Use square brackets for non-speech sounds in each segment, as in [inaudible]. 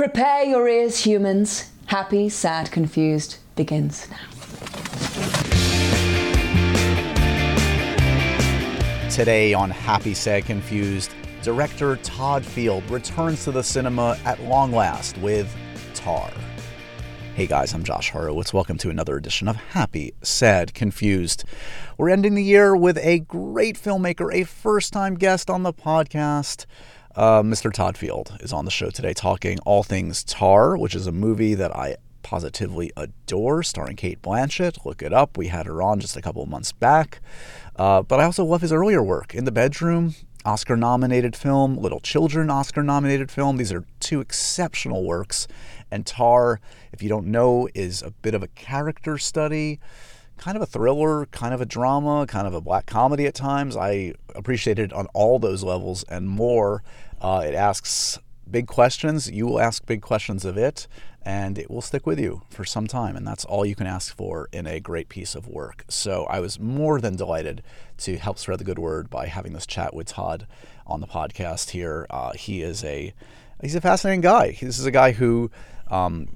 Prepare your ears, humans. Happy, sad, confused begins now. Today on Happy, Sad, Confused, director Todd Field returns to the cinema at long last with Tar. Hey guys, I'm Josh Horowitz. Welcome to another edition of Happy, Sad, Confused. We're ending the year with a great filmmaker, a first time guest on the podcast. Uh, Mr. Todd Field is on the show today talking all things Tar, which is a movie that I positively adore, starring Cate Blanchett. Look it up. We had her on just a couple of months back. Uh, but I also love his earlier work, In the Bedroom, Oscar nominated film, Little Children, Oscar nominated film. These are two exceptional works. And Tar, if you don't know, is a bit of a character study, kind of a thriller, kind of a drama, kind of a black comedy at times. I appreciate it on all those levels and more. Uh, it asks big questions. You will ask big questions of it, and it will stick with you for some time. And that's all you can ask for in a great piece of work. So I was more than delighted to help spread the good word by having this chat with Todd on the podcast here. Uh, he is a he's a fascinating guy. This is a guy who. Um,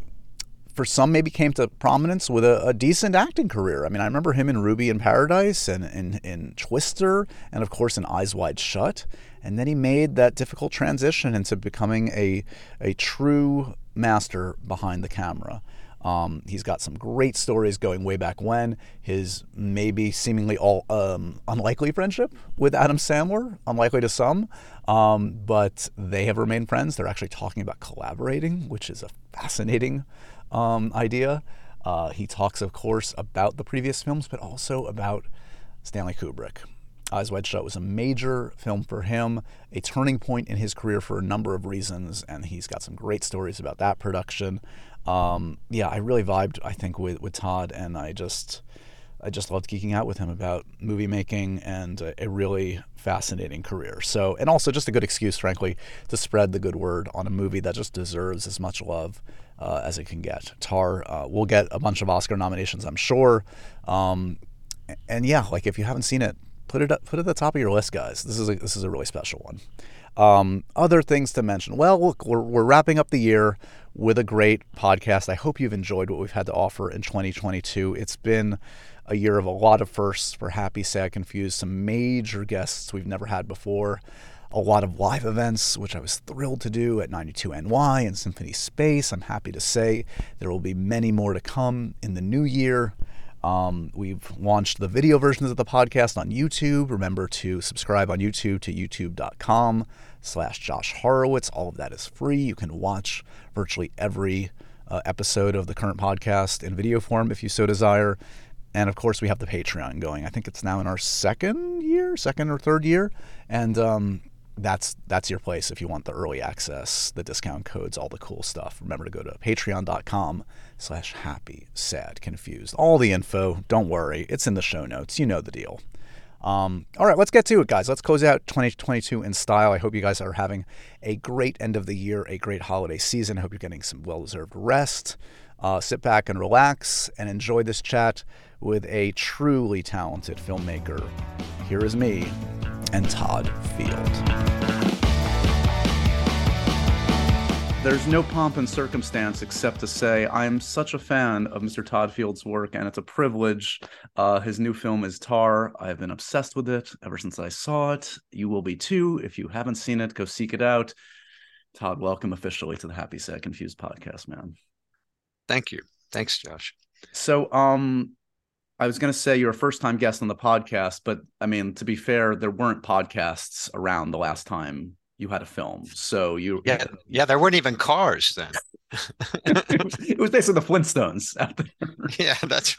for some, maybe came to prominence with a, a, decent acting career. I mean, I remember him in Ruby in Paradise and in, in Twister, and of course in Eyes Wide Shut. And then he made that difficult transition into becoming a, a true master behind the camera. Um, he's got some great stories going way back when. His maybe seemingly all um, unlikely friendship with Adam Sandler, unlikely to some, um, but they have remained friends. They're actually talking about collaborating, which is a fascinating um, idea. Uh, he talks, of course, about the previous films, but also about Stanley Kubrick. Eyes Wide Shut was a major film for him, a turning point in his career for a number of reasons, and he's got some great stories about that production. Um, yeah, I really vibed, I think, with, with Todd, and I just I just loved geeking out with him about movie making and a, a, really fascinating career. So, and also just a good excuse, frankly, to spread the good word on a movie that just deserves as much love uh, as it can get. Tar uh, will get a bunch of Oscar nominations, I'm sure. Um, and yeah, like if you haven't seen it, put it up, put it at the top of your list, guys. This is a, this is a really special one. Um, other things to mention. Well, look, we're, we're wrapping up the year with a great podcast. I hope you've enjoyed what we've had to offer in 2022. It's been a year of a lot of firsts for Happy, Sad, Confused, some major guests we've never had before, a lot of live events, which I was thrilled to do at 92NY and Symphony Space. I'm happy to say there will be many more to come in the new year. Um, we've launched the video versions of the podcast on YouTube. Remember to subscribe on YouTube to youtube.com slash Josh Horowitz. All of that is free. You can watch virtually every uh, episode of the current podcast in video form if you so desire. And of course, we have the Patreon going. I think it's now in our second year, second or third year. And um, that's that's your place if you want the early access, the discount codes, all the cool stuff. Remember to go to patreon.com slash happy, sad, confused. All the info, don't worry, it's in the show notes. You know the deal. Um, all right, let's get to it, guys. Let's close out 2022 in style. I hope you guys are having a great end of the year, a great holiday season. I hope you're getting some well deserved rest. Uh, sit back and relax and enjoy this chat with a truly talented filmmaker. Here is me and Todd Field. There's no pomp and circumstance except to say I'm such a fan of Mr. Todd Field's work, and it's a privilege. Uh, his new film is Tar. I've been obsessed with it ever since I saw it. You will be too. If you haven't seen it, go seek it out. Todd, welcome officially to the Happy Sad Confused podcast, man. Thank you. Thanks, Josh. So, um, I was going to say you're a first time guest on the podcast, but I mean, to be fair, there weren't podcasts around the last time you had a film. So you yeah yeah there weren't even cars then. [laughs] it was basically the Flintstones out there. [laughs] Yeah, that's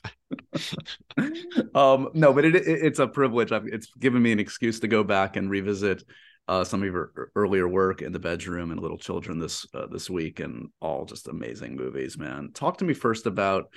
right. [laughs] um, no, but it, it, it's a privilege. I've, it's given me an excuse to go back and revisit uh, some of your earlier work in the bedroom and Little Children this uh, this week, and all just amazing movies. Man, talk to me first about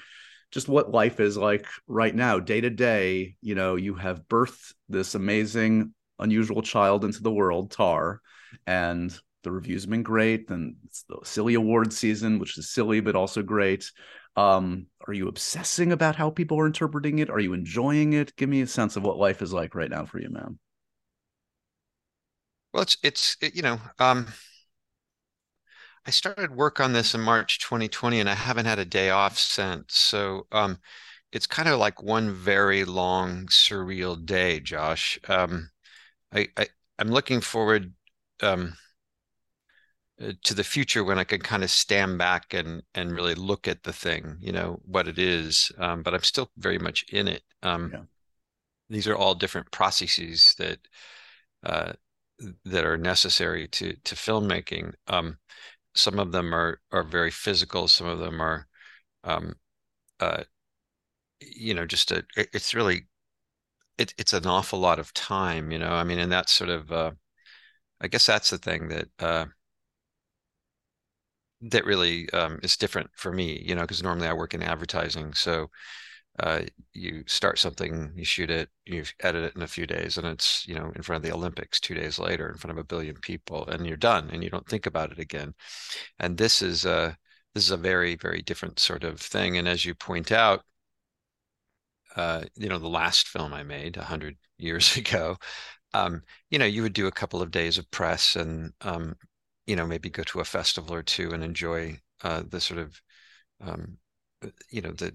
just what life is like right now, day to day. You know, you have birthed this amazing, unusual child into the world, Tar and the reviews have been great. And it's the silly award season, which is silly but also great. Um, are you obsessing about how people are interpreting it? Are you enjoying it? Give me a sense of what life is like right now for you, ma'am. Well, it's it's it, you know, um, I started work on this in March 2020, and I haven't had a day off since. So um, it's kind of like one very long, surreal day, Josh. Um, I, I I'm looking forward um, uh, to the future when I can kind of stand back and and really look at the thing, you know, what it is. Um, but I'm still very much in it. Um, Yeah. These are all different processes that uh, that are necessary to to filmmaking. Um, some of them are are very physical. Some of them are, um, uh, you know, just a. it- It's really, it, it's an awful lot of time. You know, I mean, and that's sort of. Uh, I guess that's the thing that uh, that really um, is different for me, you know, because normally I work in advertising. So uh, you start something, you shoot it, you edit it in a few days, and it's, you know, in front of the Olympics two days later in front of a billion people, and you're done and you don't think about it again. And this is a this is a very, very different sort of thing. And as you point out, uh, you know, the last film I made a hundred [laughs] years ago, um, you know, you would do a couple of days of press and um, you know, maybe go to a festival or two and enjoy uh, the sort of, um, you know, the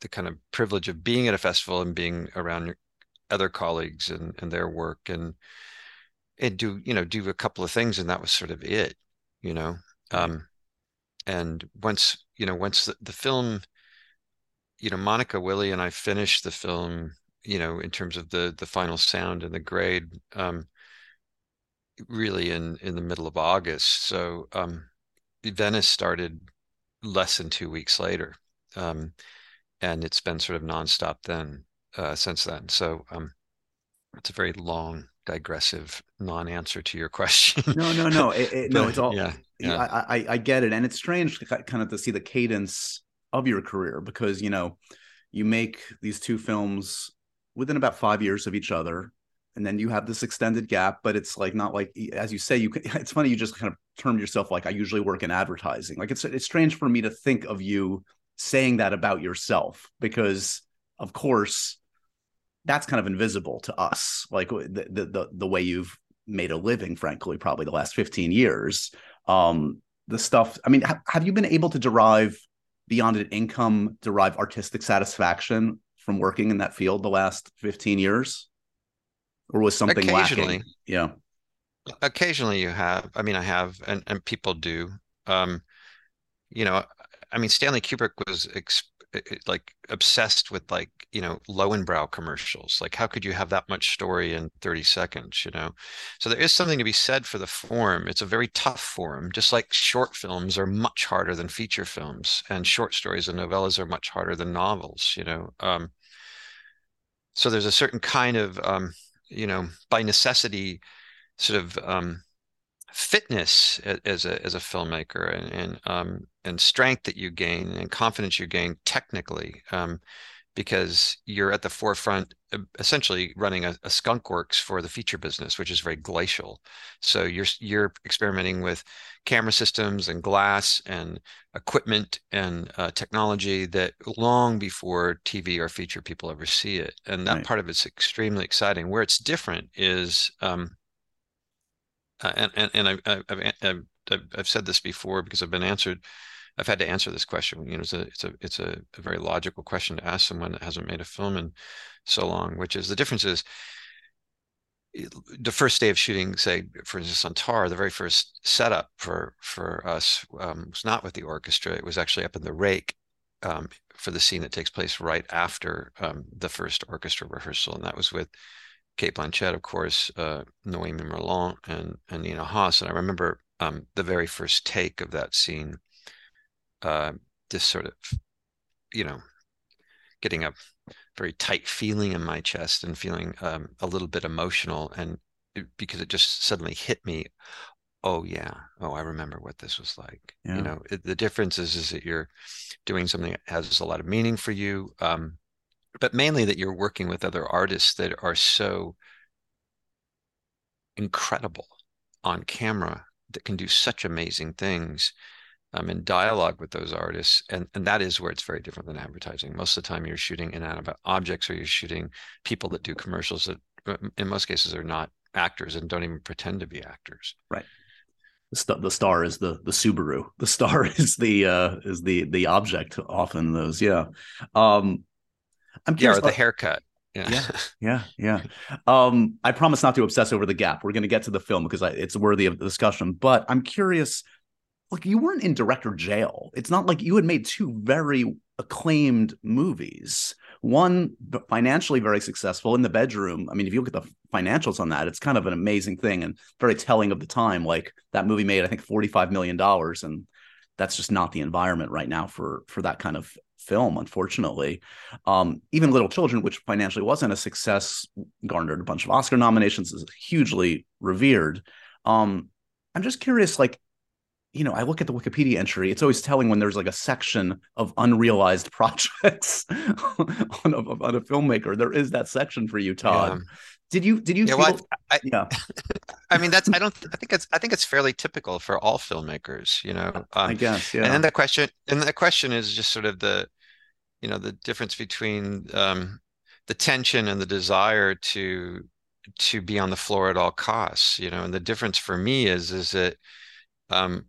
the kind of privilege of being at a festival and being around your other colleagues and and their work and and do you know do a couple of things and that was sort of it, you know. Um, and once you know once the, the film, you know, Monika Willi and I finished the film, you know, in terms of the the final sound and the grade. Um, really in in the middle of August. So um, Venice started less than two weeks later, um, and it's been sort of nonstop then uh, since then. So um, it's a very long, digressive non-answer to your [laughs] question. No, no, no. It, it, no, it's all. yeah, yeah. I, I, I get it, and it's strange to kind of to see the cadence of your career because you know you make these two films within about five years of each other, and then you have this extended gap. But it's like not like as you say, you. can- [laughs] It's funny you just kind of termed yourself like I usually work in advertising. Like it's it's strange for me to think of you saying that about yourself because of course that's kind of invisible to us. Like the the the, way you've made a living frankly probably the last 15 years. Um the stuff i mean ha- have you been able to derive beyond an income derive artistic satisfaction from working in that field the last 15 years? Or was something Occasionally. lacking yeah. Occasionally you have, I mean, I have, and, and people do. Um, you know, I mean, Stanley Kubrick was ex like obsessed with like, you know, Löwenbräu commercials. Like, how could you have that much story in 30 seconds, you know? So there is something to be said for the form. It's a very tough form, just like short films are much harder than feature films, and short stories and novellas are much harder than novels, you know? Um, so there's a certain kind of, um, you know, by necessity, sort of um, fitness as a as a filmmaker and and, um, and strength that you gain and confidence you gain technically um, because you're at the forefront essentially running a, a skunk works for the feature business which is very glacial so you're you're experimenting with camera systems and glass and equipment and uh, technology that long before TV or feature people ever see it and that Right. part of it's extremely exciting where it's different is um, uh, and and and I've I've I've I've said this before because I've been answered. I've had to answer this question. You know, it's a it's a it's a, a very logical question to ask someone that hasn't made a film in so long. Which is the difference is the first day of shooting, say for instance on Tar, the very first setup for for us um, was not with the orchestra. It was actually up in the rake um, for the scene that takes place right after um, the first orchestra rehearsal, and that was with Cate Blanchett, of course, uh, Noémie Merlant, and and Nina Hoss. And I remember um, the very first take of that scene, uh, this sort of, you know, getting a very tight feeling in my chest and feeling um, a little bit emotional, and it, because it just suddenly hit me. Oh yeah, oh I remember what this was like. Yeah. You know, it, the difference is is that you're doing something that has a lot of meaning for you. Um, but mainly that you're working with other artists that are so incredible on camera that can do such amazing things um, in dialogue with those artists and and that is where it's very different than advertising most of the time you're shooting inanimate objects or you're shooting people that do commercials that uh, in most cases are not actors and don't even pretend to be actors Right. the, st- the star is the the Subaru. The star [laughs] is the uh is the the object often those. Yeah. Um I'm curious. Yeah, the haircut. Yeah. yeah, [laughs] yeah, yeah. Um, I promise not to obsess over the gap. We're going to get to the film because I, it's worthy of discussion. But I'm curious. Like you weren't in director jail. It's not like you had made two very acclaimed movies. One financially very successful in the bedroom. I mean, if you look at the financials on that, it's kind of an amazing thing and very telling of the time. Like that movie made, I think, forty-five million dollars, and that's just not the environment right now for for that kind of film, unfortunately. Um, even Little Children, which financially wasn't a success, garnered a bunch of Oscar nominations, is hugely revered. Um, I'm just curious, like, you know, I look at the Wikipedia entry. It's always telling when there's like a section of unrealized [laughs] projects on, a, on, a, filmmaker. There is that section for you, Todd. Yeah. Did you did you yeah, feel, well, I, yeah. [laughs] I mean that's I don't I think it's I think it's fairly typical for all filmmakers, you know. Um, I guess, yeah. And then the question and the question is just sort of the you know the difference between um, the tension and the desire to to be on the floor at all costs, you know. And the difference for me is is that um,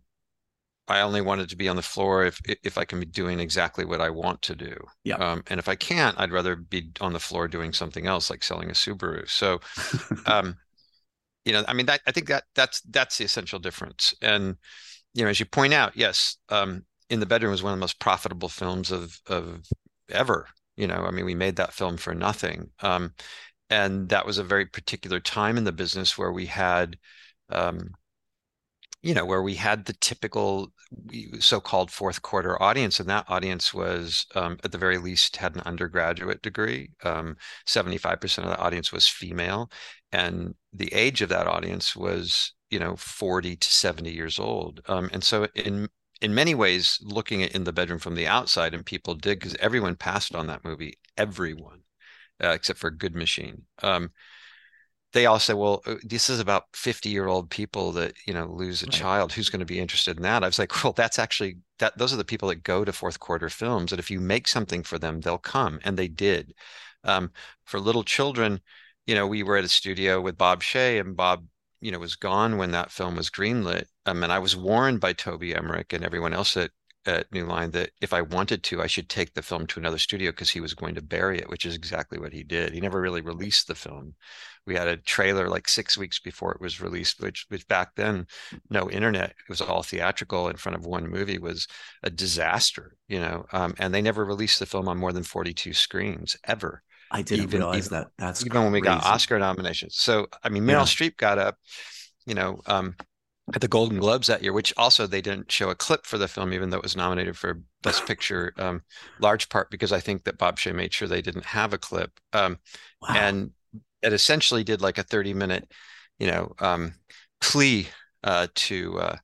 I only wanted to be on the floor if if I can be doing exactly what I want to do. Yeah. Um, and if I can't, I'd rather be on the floor doing something else, like selling a Subaru. So, [laughs] um, you know, I mean, that I think that that's that's the essential difference. And you know, as you point out, yes, um, in the bedroom was one of the most profitable films of of ever. You know, I mean, we made that film for nothing. Um, and that was a very particular time in the business where we had um, you know, where we had the typical so-called fourth quarter audience, and that audience was, um, at the very least, had an undergraduate degree. Um, 75% of the audience was female, and the age of that audience was, you know, 40 to 70 years old. Um, and so, in in many ways, looking at in the bedroom from the outside, and people did because everyone passed on that movie, everyone, uh, except for Good Machine. They all say, well, uh, this is about 50 year old people that, you know, lose a right. child. Who's going to be interested in that? I was like, [laughs] well, that's actually that those are the people that go to fourth quarter films. And if you make something for them, they'll come. And they did. Um, for little children, you know, we were at a studio with Bob Shaye and Bob, you know, was gone when that film was greenlit. Um, and I was warned by Toby Emmerich and everyone else at at New Line that if I wanted to, I should take the film to another studio because he was going to bury it, which is exactly what he did. He never really released the film. We had a trailer like six weeks before it was released, which which back then, no internet, it was all theatrical in front of one movie was a disaster, you know. Um, and they never released the film on more than 42 screens ever. I didn't even, realize even, that. That's even crazy. when we got Oscar nominations. So I mean, Meryl yeah. Streep got up, you know, um, at the Golden Globes that year, which also they didn't show a clip for the film, even though it was nominated for Best [sighs] Picture, um, large part because I think that Bob Shaye made sure they didn't have a clip. Um, wow. And it essentially did like a 30 minute, you know, um, plea uh, to uh,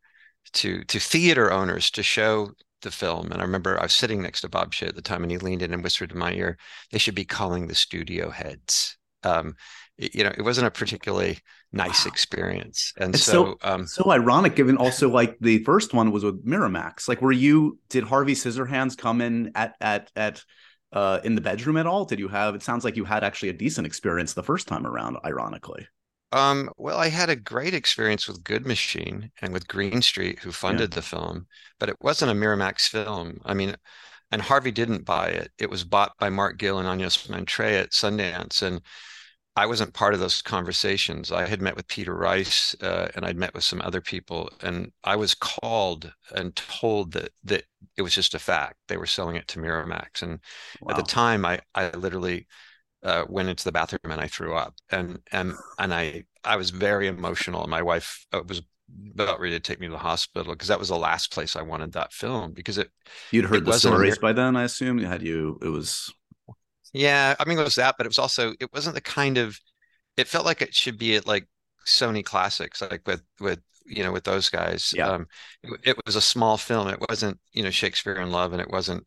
to to theater owners to show the film. And I remember I was sitting next to Bob Shaye at the time, and he leaned in and whispered in my ear, "They should be calling the studio heads." Um, you know, it wasn't a particularly nice wow. experience. And it's so, so, um, so ironic, given also like the first one was with Miramax. Like, were you? Did Harvey Scissorhands come in at at at uh, in the bedroom at all? Did you have? It sounds like you had actually a decent experience the first time around. Ironically. Um, well, I had a great experience with Good Machine and with Green Street, who funded yeah. the film, but it wasn't a Miramax film. I mean, and Harvey didn't buy it. It was bought by Mark Gill and Agnes Mentre at Sundance, and I wasn't part of those conversations. I had met with Peter Rice uh, and I'd met with some other people, and I was called and told that that it was just a fact. They were selling it to Miramax, and wow. at the time, I I literally uh, went into the bathroom and I threw up, and and and I I was very emotional. And my wife uh, was about ready to take me to the hospital because that was the last place I wanted that film because it. You'd heard it the stories by then, I assume. Had you? It was yeah, I mean it was that, but it was also it wasn't the kind of it felt like it should be at like Sony Classics, like with with you know with those guys. Yeah. Um, it, it was a small film. It wasn't you know Shakespeare in Love, and it wasn't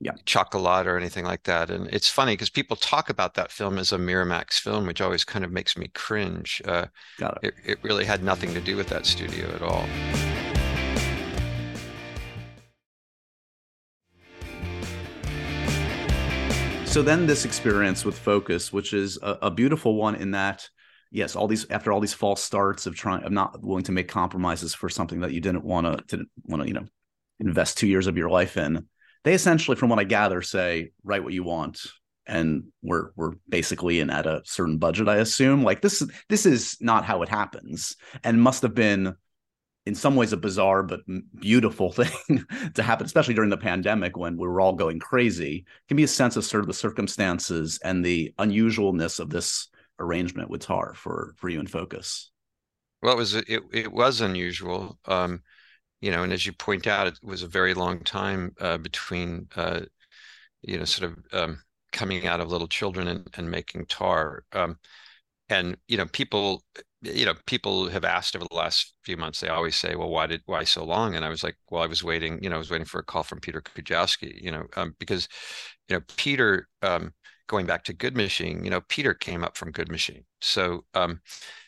yeah. Chocolat or anything like that. And it's funny because people talk about that film as a Miramax film, which always kind of makes me cringe. Uh, Got it. it. It really had nothing to do with that studio at all. So then this experience with focus which is a, a, beautiful one in that yes, all these after all these false starts of trying of not willing to make compromises for something that you didn't want to didn't want to you know invest two years of your life in. They essentially, from what I gather, say write what you want, and we're we're basically in at a certain budget. I assume like this this is not how it happens, and must have been in some ways a bizarre but beautiful [laughs] thing to happen, especially during the pandemic when we were all going crazy. It can be a sense of sort of the circumstances and the unusualness of this arrangement with Tar for for you in focus. Well, it was it it was unusual, um, you know, and as you point out, it was a very long time uh, between uh, you know sort of um, coming out of little children and, and making Tar. Um, and you know people you know people have asked over the last few months they always say well why did why so long? And i was like well i was waiting you know i was waiting for a call from peter kujawski you know um, because you know peter um, going back to good machine you know peter came up from good machine. So um,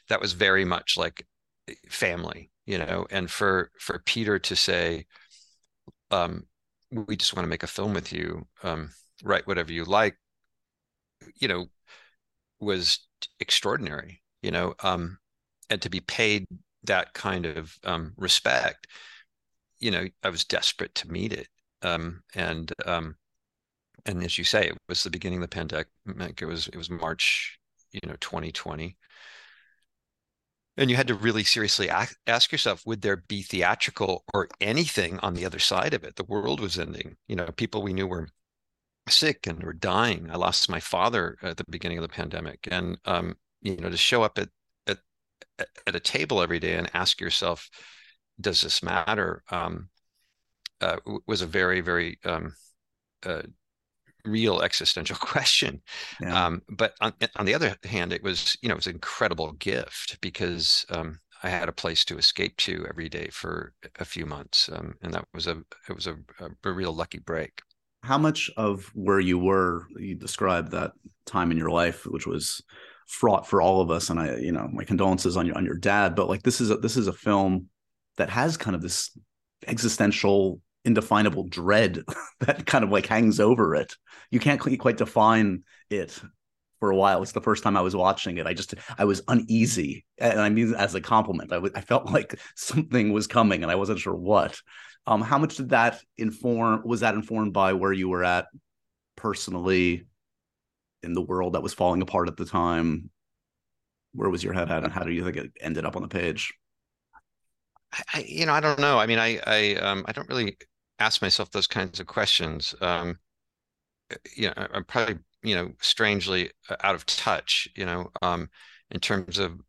that was very much like family you know and for for peter to say um, we just want to make a film with you um, write whatever you like you know was extraordinary you know um and to be paid that kind of um respect you know i was desperate to meet it. Um and um and as you say it was the beginning of the pandemic. It was it was march you know 2020 and you had to really seriously ask yourself would there be theatrical or anything on the other side of it? The world was ending. You know people we knew were sick and were dying. I lost my father at the beginning of the pandemic, and um, you know, to show up at, at a table every day and ask yourself, "Does this matter?" Um, uh, was a very very um, uh, real existential [laughs] question. Yeah. Um, but on, on the other hand, it was you know it was an incredible gift because um, I had a place to escape to every day for a few months, um, and that was a it was a, a, real lucky break how much of where you were you described that time in your life which was fraught for all of us and i you know my condolences on your on your dad but like this is a this is a film that has kind of this existential indefinable dread [laughs] that kind of like hangs over it. You can't quite define it for a while. It's the first time i was watching it. I just i was uneasy and i mean as a compliment. I, w- I felt [laughs] like something was coming and i wasn't sure what. Um, how much did that inform? Was that informed by where you were at personally in the world that was falling apart at the time? Where was your head at, and how do you think it ended up on the page? I, you know, I don't know. I mean, I, I, um, I don't really ask myself those kinds of questions. Um, you know, I'm probably, you know, strangely uh, out of touch. You know, um, in terms of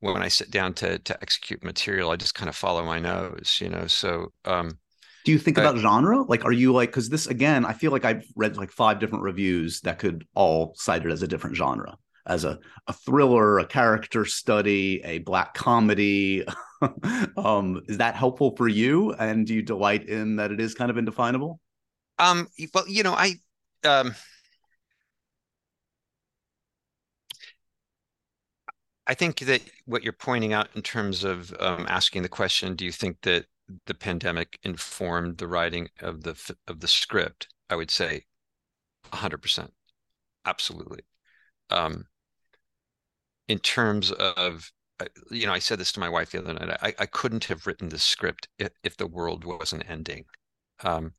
when I sit down to to execute material, I just kind of follow my nose. You know, so um, do you think about genre? Like, are you like, because this again, I feel like I've read like five different reviews that could all cite it as a different genre, as a, a thriller, a character study, a black comedy. [laughs] um, is that helpful for you? And do you delight in that it is kind of indefinable? Um, well, you know, I, um, I think that what you're pointing out in terms of um, asking the question, do you think that the pandemic informed the writing of the of the script, I would say 100%. Absolutely. Um, in terms of uh, you know, I said this to my wife the other night. I, I couldn't have written this script if, if the world wasn't ending. Um,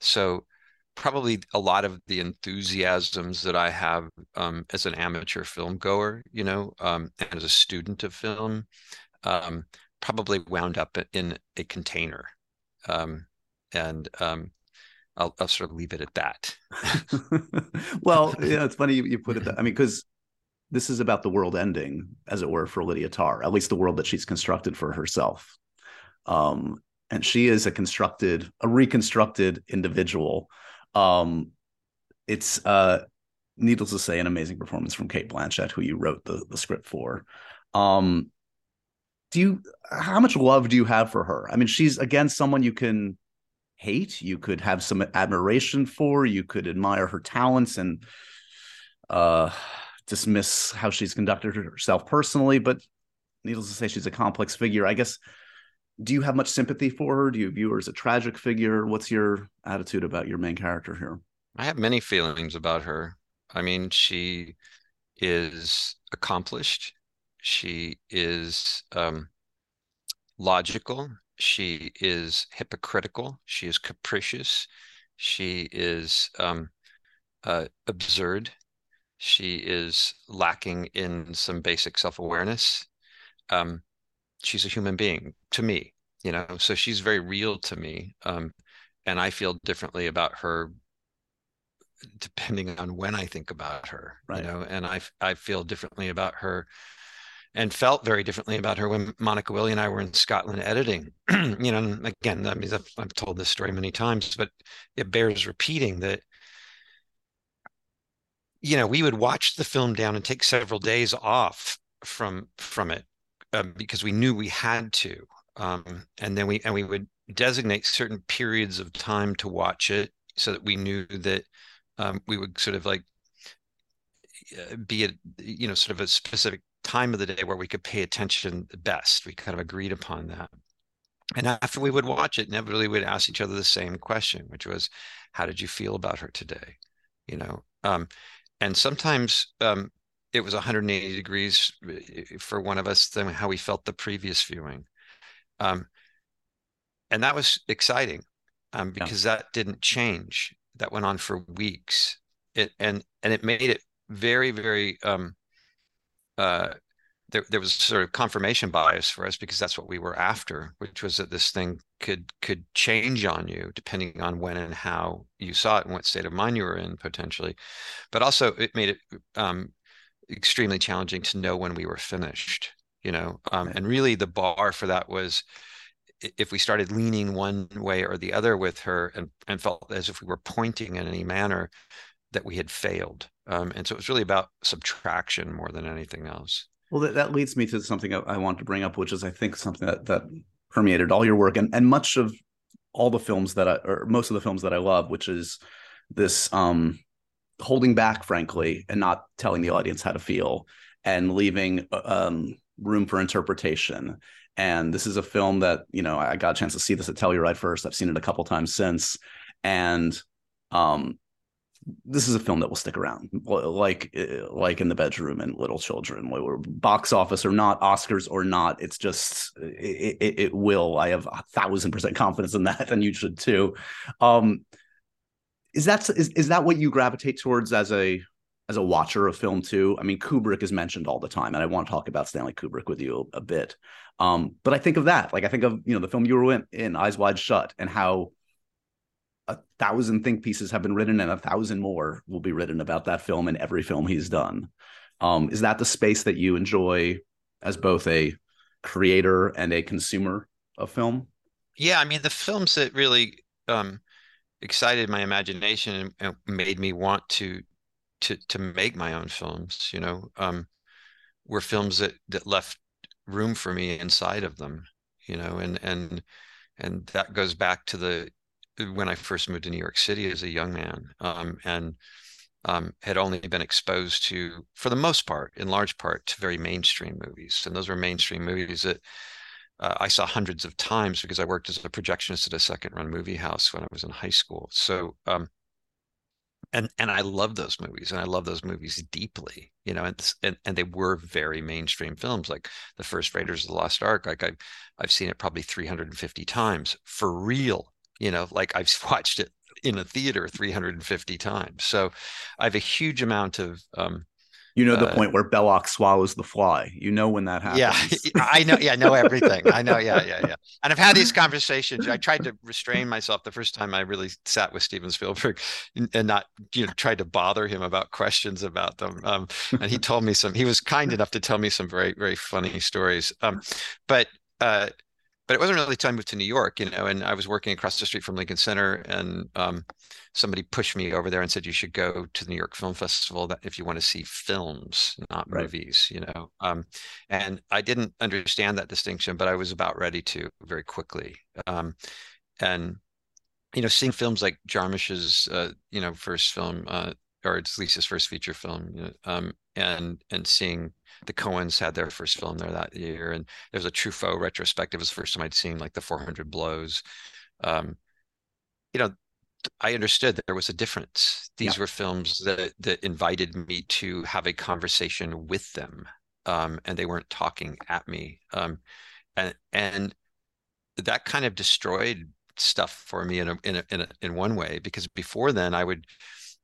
so probably a lot of the enthusiasms that I have um, as an amateur film goer, you know, um, and as a student of film, um, probably wound up in a container. Um, and um, I'll, I'll, sort of leave it at that. [laughs] [laughs] well, yeah, it's funny you, you put it that. I mean, [laughs] because this is about the world ending, as it were, for Lydia Tar, at least the world that she's constructed for herself. Um, and she is a constructed, a reconstructed individual. Um, it's uh, needless to say, an amazing performance from Cate Blanchett, who you wrote the the script for. Um, do you how much love do you have for her? I mean she's again someone you can hate you could have some admiration for you could admire her talents and uh dismiss how she's conducted herself personally but needless to say she's a complex figure. I guess do you have much sympathy for her? Do you view her as a tragic figure? What's your attitude about your main character here? I have many feelings about her. I mean she is accomplished She is um, logical. She is hypocritical. She is capricious. She is um, uh, absurd. She is lacking in some basic self awareness. Um, she's a human being to me, you know, so she's very real to me. Um, and I feel differently about her depending on when I think about her, right. you know, and I, I feel differently about her and felt very differently about her when Monika Willi and I were in Scotland editing. [clears throat] you know, again, I mean, I've, I've, told this story many times, but it bears repeating that. You know, we would watch the film down and take several days off from from it um, because we knew we had to, um, and then we and we would designate certain periods of time to watch it so that we knew that um, we would sort of like uh, be a you know sort of a specific time of the day where we could pay attention the best. We kind of agreed upon that. And after we would watch it, inevitably we'd ask each other the same question, which was, "How did you feel about her today?" You know, um, and sometimes um, it was 180 degrees eh, for one of us than how we felt the previous viewing, um, and that was exciting um, because yeah. that didn't change. That went on for weeks. It and and it made it very very um, uh, there, there was sort of confirmation bias for us because that's what we were after, which was that this thing could could change on you depending on when and how you saw it and what state of mind you were in potentially. But also, it made it um, extremely challenging to know when we were finished. You know, um, and really the bar for that was if we started leaning one way or the other with her and, and felt as if we were pointing in any manner that we had failed um, and so it was really about subtraction more than anything else. Well, that, that leads me to something I, want to bring up, which is I think something that, that permeated all your work and, and much of all the films that I, or most of the films that I love, which is this um, holding back, frankly, and not telling the audience how to feel and leaving um, room for interpretation. And this is a film that, you know, I got a chance to see this at Telluride first. I've seen it a couple times since. And um, this is a film that will stick around, like like in the bedroom and Little Children, box office or not, Oscars or not. It's just it, it, it will. I have a thousand percent confidence in that, [laughs] and you should too. Um, is that is is that what you gravitate towards as a as a watcher of film too? I mean, Kubrick is mentioned all the time, and I want to talk about Stanley Kubrick with you a, a bit. Um, but I think of that, like I think of you know the film you were in, in Eyes Wide Shut, and how a thousand think pieces have been written and a thousand more will be written about that film and every film he's done. Um, is that the space that you enjoy as both a creator and a consumer of film? Yeah, I mean the films that really um, excited my imagination and made me want to to to make my own films. You know, um, were films that that left room for me inside of them. You know, and and and that goes back to the when I first moved to New York City as a young man, um, and um, had only been exposed to, for the most part, in large part, to very mainstream movies, and those were mainstream movies that uh, I saw hundreds of times because I worked as a projectionist at a second-run movie house when I was in high school. So, um, and and I love those movies, and I love those movies deeply, you know, and and, and they were very mainstream films, like the first Raiders of the Lost Ark. Like I've I've seen it probably 350 times for real you know like i've [laughs] watched it in a theater 350 times so i have a huge amount of um, you know the uh, point where Belloc swallows the fly. You know when that happens. Yeah, [laughs] I know. Yeah, I know everything. I know. Yeah, yeah, yeah. [laughs] And I've had these conversations. I tried to restrain myself the first time I really sat with Steven Spielberg, and not you know tried to bother him about questions about them. Um, and he told me some. He was kind enough to tell me some very very funny stories. Um, but uh, but it wasn't really until I moved to New York, you know, and I was working across the street from Lincoln Center, and um, somebody pushed me over there and said you should go to the New York Film Festival that if you want to see films, not right. movies, you know. Um, and I didn't understand that distinction, but I was about ready to very quickly. Um, and you know, seeing films like Jarmusch's, uh, you know, first film, uh, or it's Lisa's first feature film, you know, um, and and seeing the Coens had their first film there that year, and there was a Truffaut retrospective. It was the first time I'd seen like the 400 Blows. Um, you know, I understood that there was a difference. These yeah. were films that that invited me to have a conversation with them um, and they weren't talking at me. Um, and and that kind of destroyed stuff for me in a, in a, in a, in one way because before then I would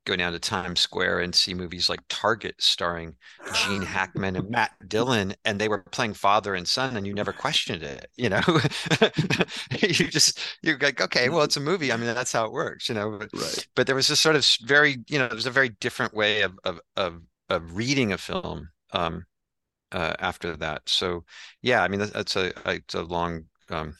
go down to Times Square and see movies like Target starring Gene Hackman and Matt [laughs] Dillon, and they were playing father and son, and you never questioned it. You know, [laughs] you just you're like, okay, well, it's a movie. I mean, that's how it works. You know, but, Right. but there was this sort of very, you know, there was a very different way of of of, of reading a film um, uh, after that. So, yeah, I mean, that's, that's a it's a long um,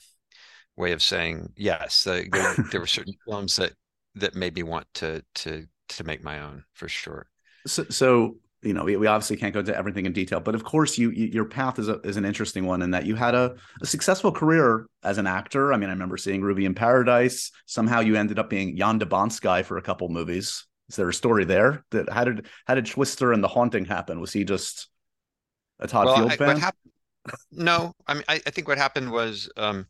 way of saying yes. Uh, there, there were certain [laughs] films that that made me want to to to make my own for sure. So, so you know, we, we obviously can't go into everything in detail, but of course, you, you your path is a, is an interesting one in that you had a, a successful career as an actor. I mean, I remember seeing Ruby in Paradise. Somehow, you ended up being Jan de Bonsky for a couple movies. Is there a story there? That how did how did Twister and The Haunting happen? Was he just a Todd well, Field I, fan? what happened? No, I mean, I, I think what happened was, um,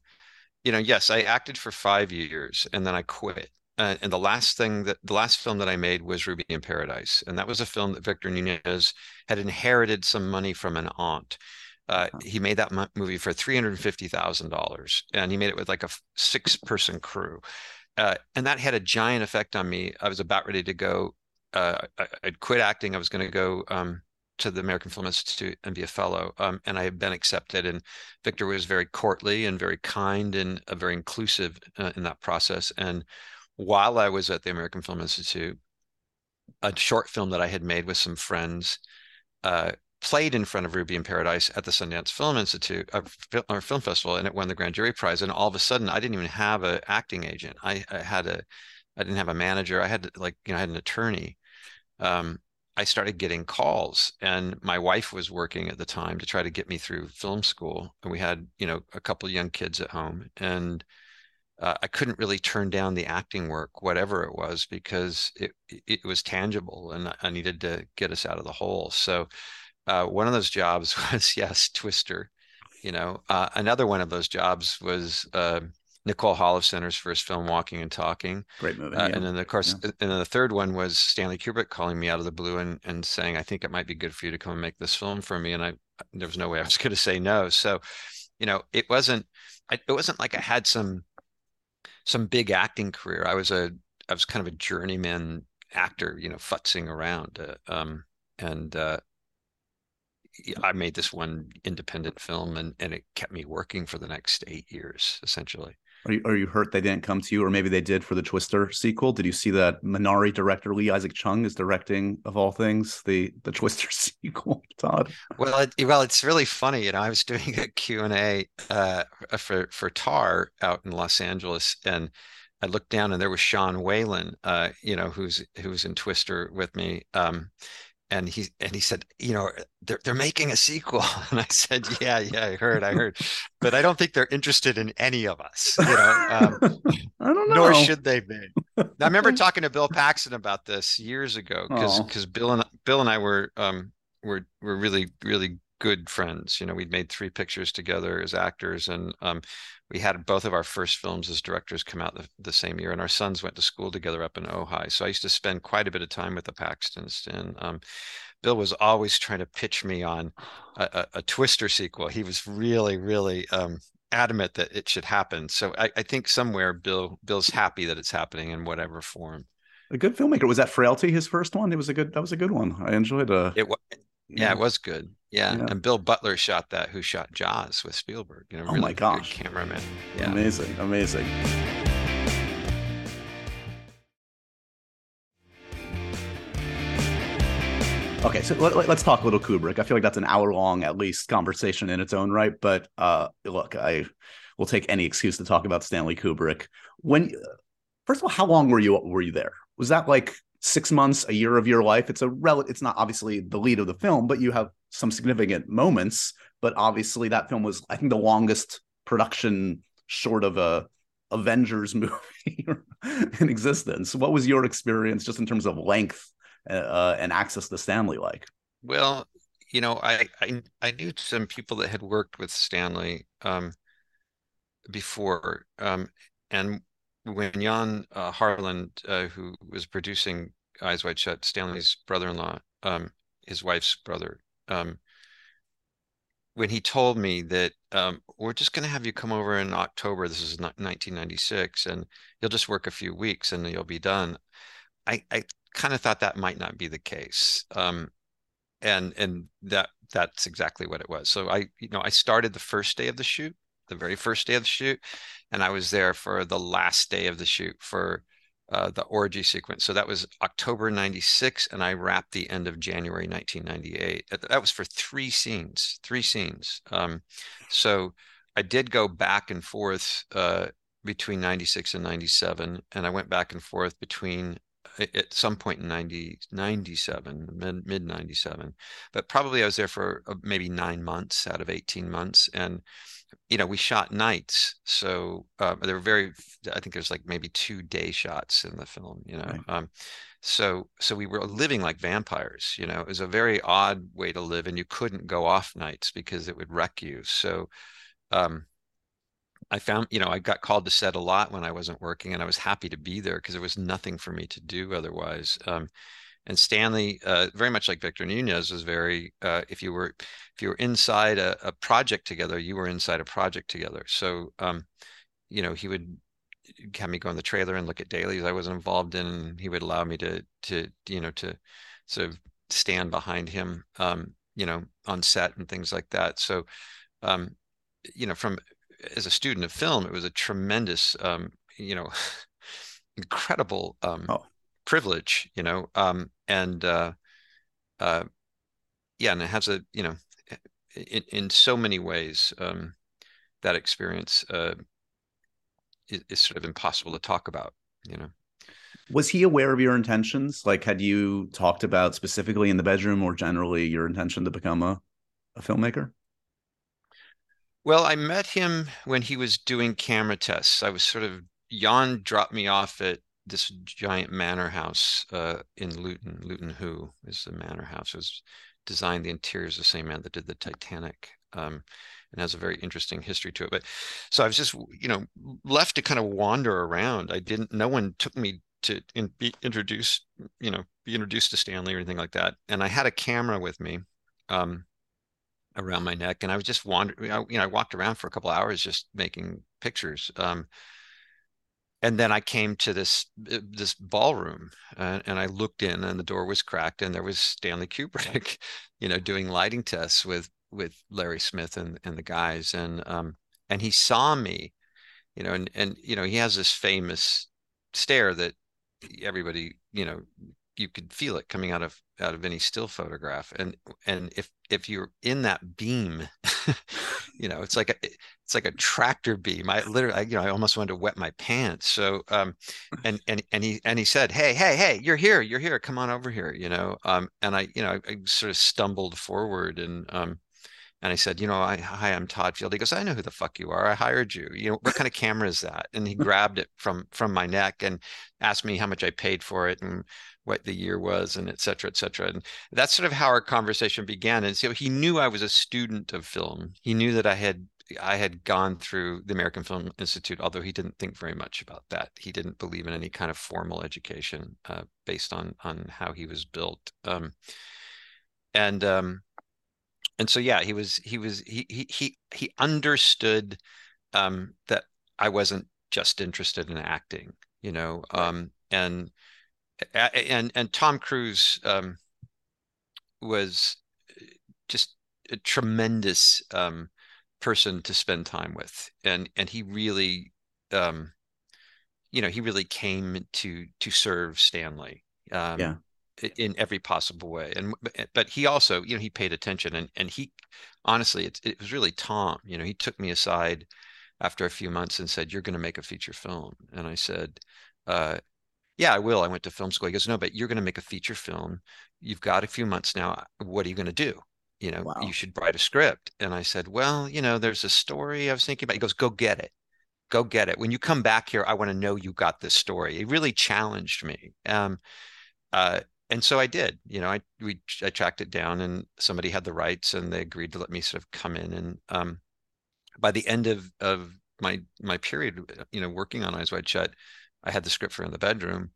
you know, yes, I acted for five years and then I quit. Uh, and the last thing that the last film that I made was Ruby in Paradise, and that was a film that Victor Nunez had inherited some money from an aunt. Uh, he made that mo- movie for three hundred and fifty thousand dollars, and he made it with like a six-person crew, uh, and that had a giant effect on me. I was about ready to go. Uh, I, I'd quit acting. I was going to go um, to the American Film Institute and be a fellow, um, and I had been accepted. And Victor was very courtly and very kind and uh, very inclusive uh, in that process. And while I was at the American Film Institute, a short film that I had made with some friends uh, played in front of Ruby in Paradise at the Sundance Film Institute uh, or Film Festival, and it won the grand jury prize. And all of a sudden, I didn't even have an acting agent. I, I had a, I didn't have a manager. I had like you know, I had an attorney. Um, I started getting calls, and my wife was working at the time to try to get me through film school. And we had you know a couple of young kids at home, and uh, I couldn't really turn down the acting work, whatever it was, because it it was tangible, and I needed to get us out of the hole. So uh, one of those jobs [laughs] was yes, Twister. You know, uh, another one of those jobs was uh, Nicole Holofcener's first film, Walking and Talking. Great movie. Uh, yeah. And then, of course, Yeah. and then the third one was Stanley Kubrick calling me out of the blue and, and saying, I think it might be good for you to come and make this film for me. And I, there was no way I was going to say no. So, you know, it wasn't, I, it wasn't like I had some, some big acting career. I was a, I was kind of a journeyman actor, you know, futzing around. Uh, um, and, uh, I made this one independent film and, and it kept me working for the next eight years, essentially. Are you, are you hurt they didn't come to you, or maybe they did for the Twister sequel? Did you see that Minari director Lee Isaac Chung is directing, of all things, the the Twister [laughs] sequel? Todd, Well, it, well, it's really funny. You know, I was [laughs] doing a Q and A uh, for for Tar out in Los Angeles, and I looked down, and there was Sean Whalen, uh, you know, who's who's in Twister with me. Um, and he and he said, you know, they're they're making a sequel, [laughs] and I said, yeah, yeah, I heard, I heard, but I don't think they're interested in any of us. You know, um, [laughs] I don't know. nor should they be. Now, I remember [laughs] talking to Bill Paxton about this years ago because because Bill and Bill and I were um were were really really good friends. You know, we'd made three pictures together as actors, and um we had both of our first films as directors come out the, the same year, and our sons went to school together up in Ojai. So I used to spend quite a bit of time with the Paxtons, and um, Bill was always trying to pitch me on a, a, a Twister sequel. He was really really um adamant that it should happen. So I, I think somewhere Bill Bill's happy that it's happening in whatever form. a good filmmaker. Was that Frailty his first one? It was a good. That was a good one. I enjoyed. Uh, It was yeah, it was good. Yeah. Yeah. and Bill Butler shot that. Who shot Jaws with Spielberg? You know, Oh really my good gosh. cameraman. Yeah. Amazing, amazing. Okay, so let, us talk a little Kubrick. I feel like that's an hour long, at least, conversation in its own right. But uh, look, I will take any excuse to talk about Stanley Kubrick. When, first of all, how long were you were you there? Was that like six months, a year of your life? It's a rel. It's not obviously the lead of the film, but you have some significant moments. But obviously, that film was, I think, the longest production short of a Avengers [laughs] movie in existence. What was your experience just in terms of length uh, and access to Stanley like? Well, you know, I, I I knew some people that had worked with Stanley um, before, um, and when Jan uh, Harlan, uh, who was producing Eyes Wide Shut, Stanley's brother-in-law, um, his wife's brother, um, when he told me that um, we're just going to have you come over in October, this is 1996, and you'll just work a few weeks and you'll be done. I, I kind of thought that might not be the case, um, and and that that's exactly what it was. So I, you know, I started the first day of the shoot, the very first day of the shoot, and I was there for the last day of the shoot for uh, the orgy sequence. So that was October 96, and I wrapped the end of January 1998. That was for three scenes, three scenes. Um, so I did go back and forth uh, between 96 and 97, and I went back and forth between at some point in 90, 97, mid, mid 97. But probably I was there for uh, maybe nine months out of 18 months. And you know, we shot nights, so uh, there were very. I think there's like maybe two day shots in the film. You know, right. um, so so we were living like vampires. You know, it was a very odd way to live, and you couldn't go off nights because it would wreck you. So, um, I found, you know, I got called to set a lot when I wasn't working, and I was happy to be there because there was nothing for me to do otherwise. Um, and Stanley, uh, very much like Victor Nunez, was very uh, if you were if you were inside a, a, project together, you were inside a project together. So um, you know he would have me go in the trailer and look at dailies I wasn't involved in. And he would allow me to to you know to sort of stand behind him, um, you know, on set and things like that. So um, you know, from as a student of film, it was a tremendous, um, you know, [laughs] incredible um, oh privilege, you know, um, and uh, uh, yeah, and it has a you know, in, in so many ways, um, that experience uh, is, is sort of impossible to talk about, you know. Was he aware of your intentions? Like, had you talked about specifically in the bedroom or generally your intention to become a, a filmmaker? Well, I met him when he was doing camera tests. I was sort of Jan dropped me off at this giant manor house uh, in Luton. Luton Hoo is the manor house. It was designed the interiors the same man that did the Titanic. Um, and has a very interesting history to it. But so I was just, you know, left to kind of wander around. I didn't. No one took me to in, be introduced, you know, be introduced to Stanley or anything like that. And I had a camera with me. Um, around my neck and I was just wandering, you know, I walked around for a couple hours just making pictures. Um, and then I came to this uh, this ballroom uh, and I looked in and the door was cracked and there was Stanley Kubrick, [laughs] you know, doing lighting tests with with Larry Smith and and the guys. And um and he saw me, you know, and and you know he has this famous stare that everybody you know you could feel it coming out of out of any still photograph. And and if if you're in that beam [laughs] you know it's like a it's like a tractor beam i literally you know i almost wanted to wet my pants so um and and and he and he said hey hey hey you're here you're here come on over here you know um and i you know i, I sort of stumbled forward and um and I said, you know, I, hi, I'm Todd Field. He goes, I know who the fuck you are. I hired you. You know, what kind of camera is that? And he [laughs] grabbed it from from my neck and asked me how much I paid for it and what the year was and et cetera, et cetera. And that's sort of how our conversation began. And so he knew I was a student of film. He knew that I had I had gone through the American Film Institute, although he didn't think very much about that. He didn't believe in any kind of formal education uh, based on on how he was built. Um, and um, and so yeah, he was he was he he he he understood um, that I wasn't just interested in acting, you know, um, and and and Tom Cruise um, was just a tremendous um, person to spend time with, and and he really, um, you know, he really came to to serve Stanley. Um, yeah. In every possible way, and but he also, you know, he paid attention, and and he, honestly, it it was really Tom. You know, he took me aside after a few months and said, "You're going to make a feature film," and I said, uh, yeah, I will. I went to film school. He goes, no, but you're going to make a feature film. You've got a few months now. What are you going to do? You know, wow. you should write a script. And I said, well, you know, there's a story I was thinking about. He goes, go get it. Go get it. When you come back here, I want to know you got this story. It really challenged me. Um, uh, and so I did. You know, I we I tracked it down, and somebody had the rights, and they agreed to let me sort of come in. And um, by the end of of my my period, you know, working on Eyes Wide Shut, I had the script for in the bedroom,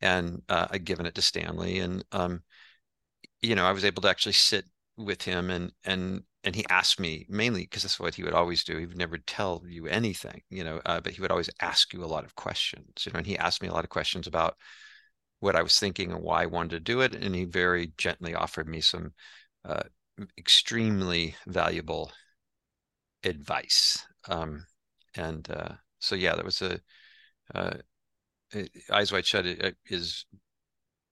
and uh, I'd given it to Stanley, and um, you know, I was able to actually sit with him and and and he asked me mainly because that's what he would always do. He would never tell you anything, you know, uh, but he would always ask you a lot of questions, you know, and he asked me a lot of questions about what I was thinking and why I wanted to do it. And he very gently offered me some uh, extremely valuable advice. Um, and uh, so, yeah, that was a uh, Eyes Wide Shut is,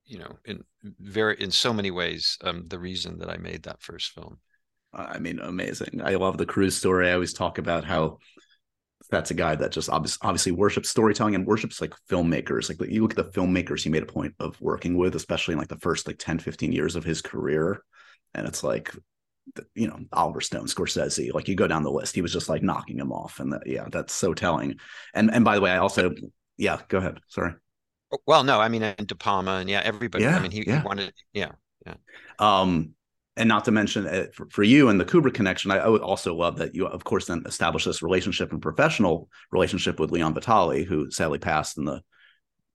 you know, in very in so many ways, um, the reason that I made that first film. I mean, amazing. I love the cruise story. I always talk about how that's a guy that just obviously, obviously worships storytelling and worships like filmmakers. Like you look at the filmmakers he made a point of working with, especially in like the first like 10, 15 years of his career. And it's like, you know, Oliver Stone, Scorsese, like you go down the list, he was just like knocking him off. And that, yeah, that's so telling. And, and by the way, I also, yeah, go ahead. Sorry. Well, no, I mean, and De Palma and yeah, everybody, yeah, I mean, he, yeah. he wanted, yeah. Yeah. Um, and not to mention uh, for, for, you and the Kubrick connection, I, I, would also love that you, of course, then establish this relationship and professional relationship with Leon Vitali, who sadly passed in the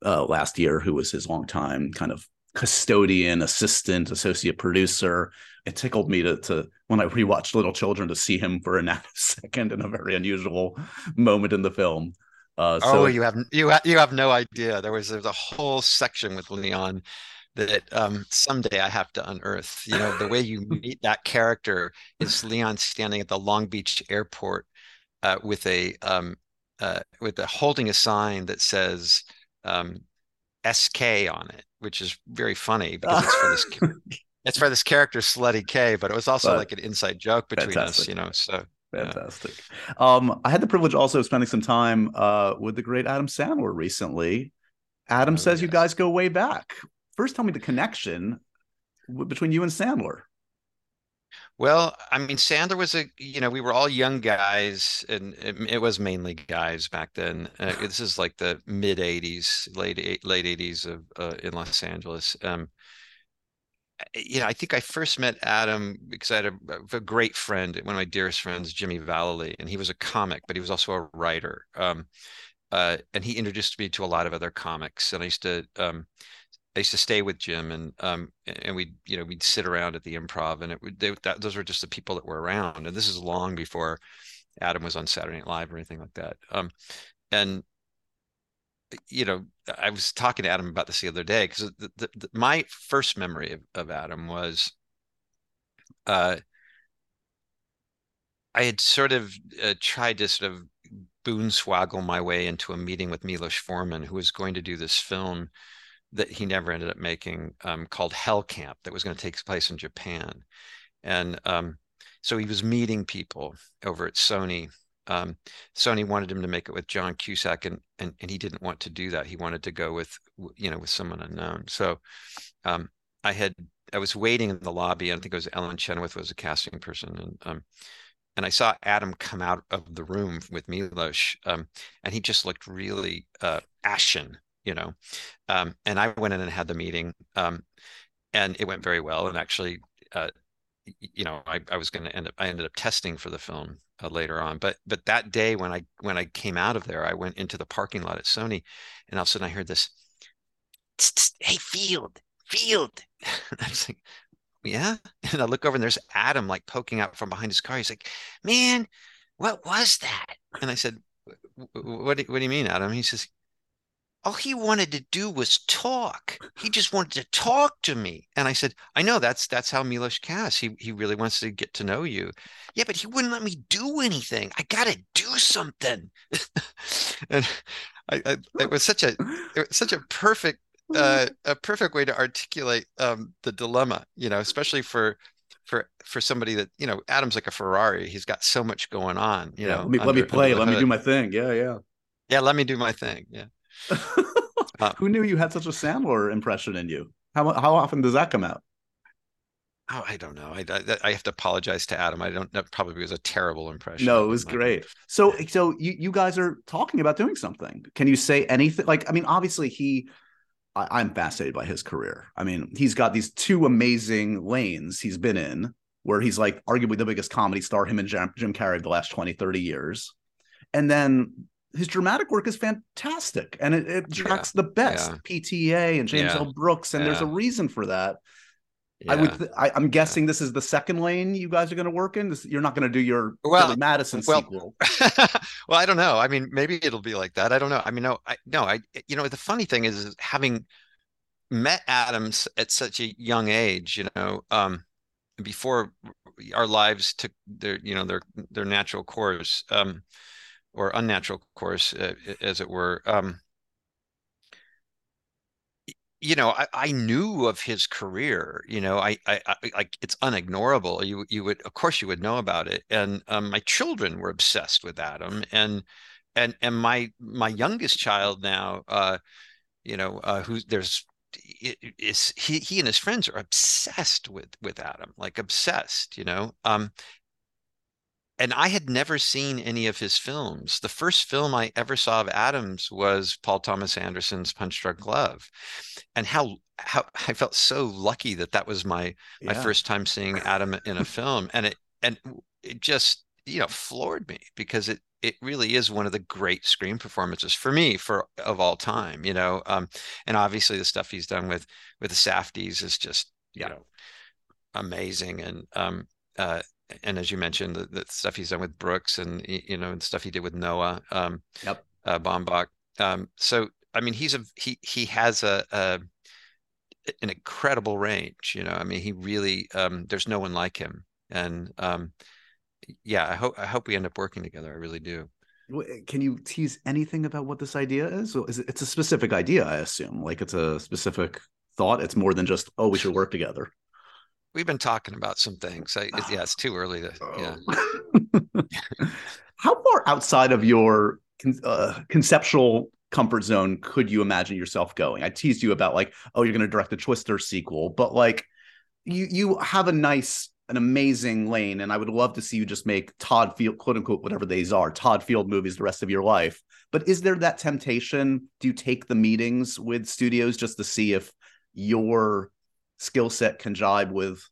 uh, last year, who was his longtime kind of custodian, assistant, associate producer. It tickled me to, to when I rewatched Little Children to see him for a [laughs] nanosecond in a very unusual moment in the film. Uh, so, oh, you have you have, you have no idea. There was there was a whole section with Leon that um, someday I have to unearth. You know, the way you [laughs] meet that character is Leon standing at the Long Beach airport uh, with a um, uh, with a holding a sign that says um, SK on it, which is very funny because it's for this [laughs] it's for this character Slutty K, but it was also but, like an inside joke between fantastic. us, you know. So fantastic. Um, I had the privilege also of spending some time uh, with the great Adam Sandler recently. Adam oh, says yes. you guys go way back first tell me the connection between you and Sandler. Well, I mean, Sandler was a, you know, we were all young guys, and it, it was mainly guys back then. Uh, this is like the mid '80s, late late '80s of uh, in Los Angeles. Um, you know, I think I first met Adam because I had a, a, great friend, one of my dearest friends, Jimmy Vallely, and he was a comic, but he was also a writer. Um, uh, and he introduced me to a lot of other comics, and I used to. Um, I used to stay with Jim and um and we'd you know we'd sit around at the improv and it they, that, those were just the people that were around and this is long before Adam was on Saturday Night Live or anything like that um and you know I was talking to Adam about this the other day because my first memory of, of Adam was uh I had sort of uh, tried to sort of boonswaggle my way into a meeting with Milos Forman who was going to do this film that he never ended up making um, called Hell Camp that was going to take place in Japan. And um, so he was meeting people over at Sony. Um, Sony wanted him to make it with John Cusack, and, and and he didn't want to do that. He wanted to go with you know with someone unknown. So um, I had I was waiting in the lobby. I think it was Ellen Chenoweth was a casting person, and um, and I saw Adam come out of the room with Milos, um, and he just looked really uh, ashen you know um, and i went in and had the meeting um, and it went very well and actually uh, you know i, I was going to end up i ended up testing for the film uh, later on but but that day when i when i came out of there i went into the parking lot at sony and all of a sudden i heard this hey field field. [laughs] I was like yeah? [laughs] And i look over and there's adam like poking out from behind his car. He's like man what was that? And i said what do, what do you mean adam? He says all he wanted to do was talk. He just wanted to talk to me. And I said, I know that's that's how Milos Cass. He he really wants to get to know you. Yeah, but he wouldn't let me do anything. I gotta do something. [laughs] and I, I, it was such a it was such a perfect uh, [laughs] a perfect way to articulate um, the dilemma, you know, especially for for for somebody that you know Adam's like a Ferrari. He's got so much going on. You yeah, know, let me under, let me play. Let me do my thing. Yeah, yeah. Yeah, let me do my thing. Yeah. Uh, Who knew you had such a Sandler impression in you? How how often does that come out? Oh, I don't know. I, I, I have to apologize to Adam. I don't know. Probably was a terrible impression. No, it was great. So so you you guys are talking about doing something. Can you say anything? Like I mean, obviously he. I, I'm fascinated by his career. I mean, he's got these two amazing lanes he's been in, where he's like arguably the biggest comedy star, him and Jim, Jim Carrey the last 20, 30 years. And then his dramatic work is fantastic and it, it attracts yeah. the best yeah. pta and james yeah. l brooks and there's a reason for that I would. Th- I, am guessing this is the second lane you guys are going to work in. This, you're not going to do your well, Billy Madison well, sequel. [laughs] well, I don't know. I mean, maybe it'll be like that. I don't know. I mean, no, I no. I you know the funny thing is, is having met Adams at such a young age. You know, um, before our lives took their you know their their natural course um, or unnatural course, uh, as it were. Um, you know, I, I knew of his career. You know, I, I, like it's unignorable. You, you would, of course, you would know about it. And um, my children were obsessed with Adam, and and and my my youngest child now, uh, you know, uh, who there's is he he and his friends are obsessed with with Adam, like obsessed. You know, um, and I had never seen any of his films. The first film I ever saw of Adams was Paul Thomas Anderson's Punch Drunk Love, and how how [laughs] I felt so lucky that that was my yeah. my first time seeing Adam in a film, and it and it just you know floored me because it it really is one of the great screen performances for me for of all time you know um and obviously the stuff he's done with with the Safdies is just you know amazing and um uh and as you mentioned, the, the, stuff he's done with Brooks and you know the stuff he did with Noah, um, yep, uh, Baumbach. Um, so I mean, he's a he he has a, a an incredible range. You know, I mean, he really um, there's no one like him, and um, yeah, I hope I hope we end up working together. I really do. Can you tease anything about what this idea is? Is it, it's a specific idea, I assume. Like it's a specific thought. It's more than just oh, we should work together we've been talking about some things. I, yeah, it's too early to. Yeah. Oh. [laughs] How far outside of your uh, conceptual comfort zone could you imagine yourself going? I teased you about like, oh, you're going to direct the Twister sequel, but like, you you have a nice, an amazing lane, and I would love to see you just make Todd Field, quote unquote, whatever these are, Todd Field movies the rest of your life. But is there that temptation? Do you take the meetings with studios just to see if your skill set can jibe with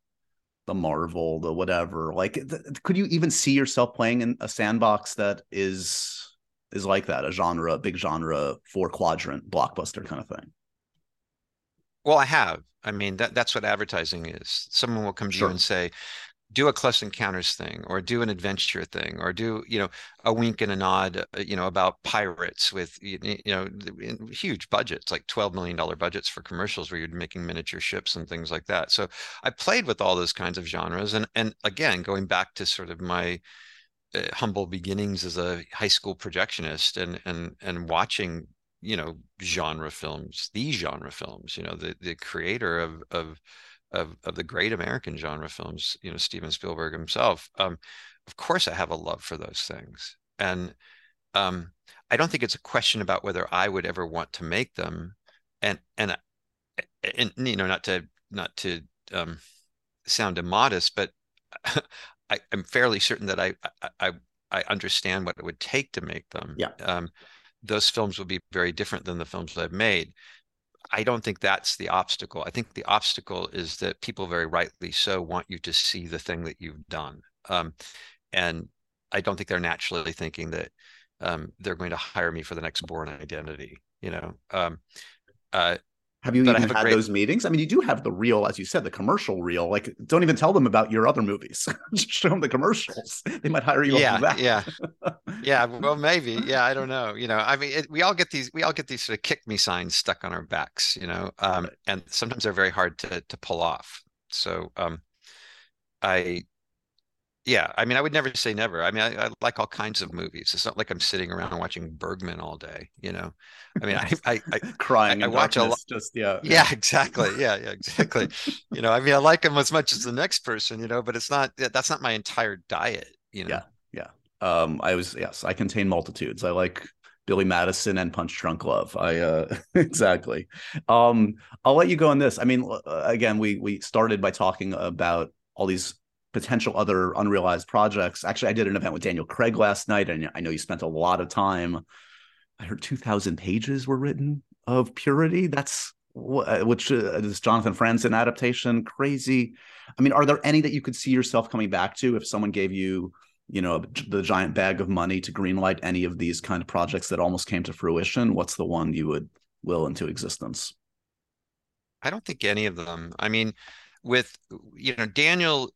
the Marvel, the whatever. Like, th- could you even see yourself playing in a sandbox that is is like that, a genre, a big genre, four quadrant blockbuster kind of thing? Well, I have. I mean, that that's what advertising is. Someone will come to sure. you and say, do a close encounters thing or do an adventure thing or do you know a wink and a nod uh, you know about pirates with you know huge budgets like 12 million dollar budgets for commercials where you're making miniature ships and things like that. So i played with all those kinds of genres and and again going back to sort of my uh, humble beginnings as a high school projectionist and and and watching you know genre films these genre films you know the the creator of of of of the great American genre films, you know, Steven Spielberg himself. Um, of course, I have a love for those things, and um, I don't think it's a question about whether I would ever want to make them, and and and you know, not to not to um, sound immodest, but [laughs] I, am fairly certain that I, I I understand what it would take to make them. Yeah. Um, those films would be very different than the films I've made. I don't think that's the obstacle. I think the obstacle is that people very rightly so want you to see the thing that you've done. Um, and I don't think they're naturally thinking that um, they're going to hire me for the next Bourne Identity. You know, um, uh, have you even have had great... those meetings? I mean, you do have the reel, as you said, the commercial reel. Like, don't even tell them about your other movies. [laughs] Just show them the commercials. [laughs] They might hire you. Yeah, yeah, yeah. [laughs] Well, maybe. Yeah, I don't know. You know, I mean, it, we all get these. We all get these sort of kick me signs stuck on our backs. You know, um, and sometimes they're very hard to to pull off. So, um, I yeah i mean i would never say never i mean I, I, like all kinds of movies it's not like i'm sitting around watching bergman all day you know i mean [laughs] i i, I crying i, watch a lot just yeah yeah exactly yeah yeah exactly [laughs] you know i mean i like him as much as the next person you know but it's not that's not my entire diet you know yeah yeah um i was yes i contain multitudes i like Billy Madison and Punch Drunk Love. I uh [laughs] exactly. Um I'll let you go on this. I mean again we we started by talking about all these potential other unrealized projects. Actually, I did an event with Daniel Craig last night, and I know you spent a lot of time. I heard 2,000 pages were written of Purity. That's which uh, is Jonathan Franzen adaptation. Crazy. I mean, are there any that you could see yourself coming back to if someone gave you, you know, the giant bag of money to greenlight any of these kind of projects that almost came to fruition? What's the one you would will into existence? I don't think any of them. I mean, with you know Daniel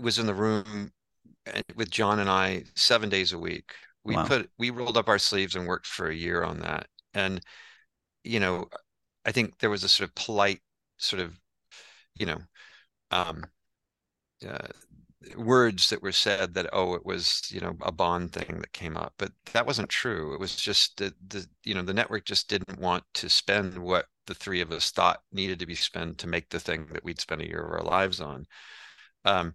was in the room eh, with John and I seven days a week. We Wow. put we rolled up our sleeves and worked for a year on that. And you know, I think there was a sort of polite sort of, you know, um, uh, words that were said that oh it was you know a bond thing that came up but that wasn't true it was just that the you know the network just didn't want to spend what the three of us thought needed to be spent to make the thing that we'd spend a year of our lives on um,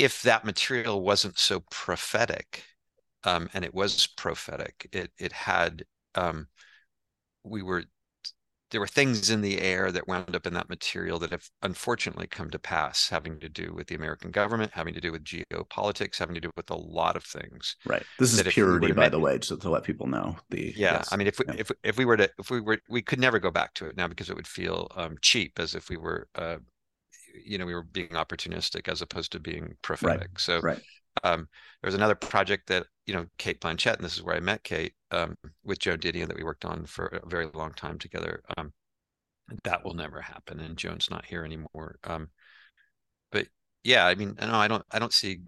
if that material wasn't so prophetic um, and it was prophetic it it had um, we were there were things in the air that wound up in that material that have unfortunately come to pass, having to do with the American government, having to do with geopolitics, having to do with a lot of things. Right. This is we purity, by the way, just to let people know. The Yeah, yes. I mean, if we, yeah. if if we were to if we were we could never go back to it now because it would feel um, cheap, as if we were, uh, you know, we were being opportunistic as opposed to being prophetic. So right. um, there was another project that you know Cate Blanchett, and this is where I met Cate um, with Joan Didion that we worked on for a very long time together. Um, that will never happen, and Joan's not here anymore. Um, but yeah, I mean, no, I don't, I don't see.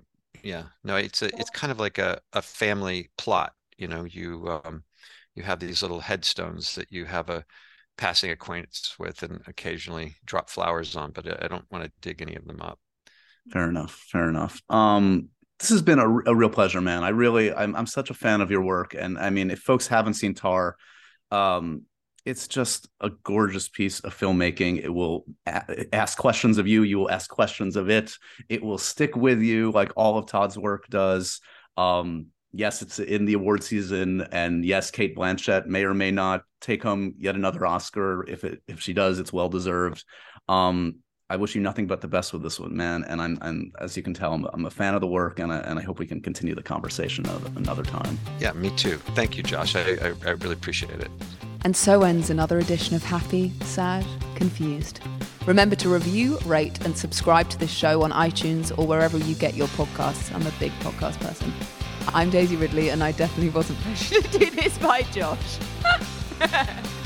Yeah, no, it's a, it's kind of like a a family plot. You know, you um, you have these little headstones that you have a passing acquaintance with, and occasionally drop flowers on. But I I don't want to dig any of them up. Fair enough. Fair enough. Um, this has been a, a real pleasure, man. I really, I'm, I'm such a fan of your work, and I mean, if folks haven't seen Tar, um, it's just a gorgeous piece of filmmaking. It will a- ask questions of you. You will ask questions of it. It will stick with you, like all of Todd's work does. Um, yes, it's in the award season, and yes, Cate Blanchett may or may not take home yet another Oscar. If it if she does, it's well deserved. Um, I wish you nothing but the best with this one, man. And I'm, I'm as you can tell, I'm, I'm a fan of the work, and I, and I hope we can continue the conversation another, another time. Yeah, me too. Thank you, Josh. I I, I really appreciate it. And so ends another edition of Happy, Sad, Confused. Remember to review, rate, and subscribe to this show on iTunes or wherever you get your podcasts. I'm a big podcast person. I'm Daisy Ridley, and I definitely wasn't pressured to do this by Josh. [laughs]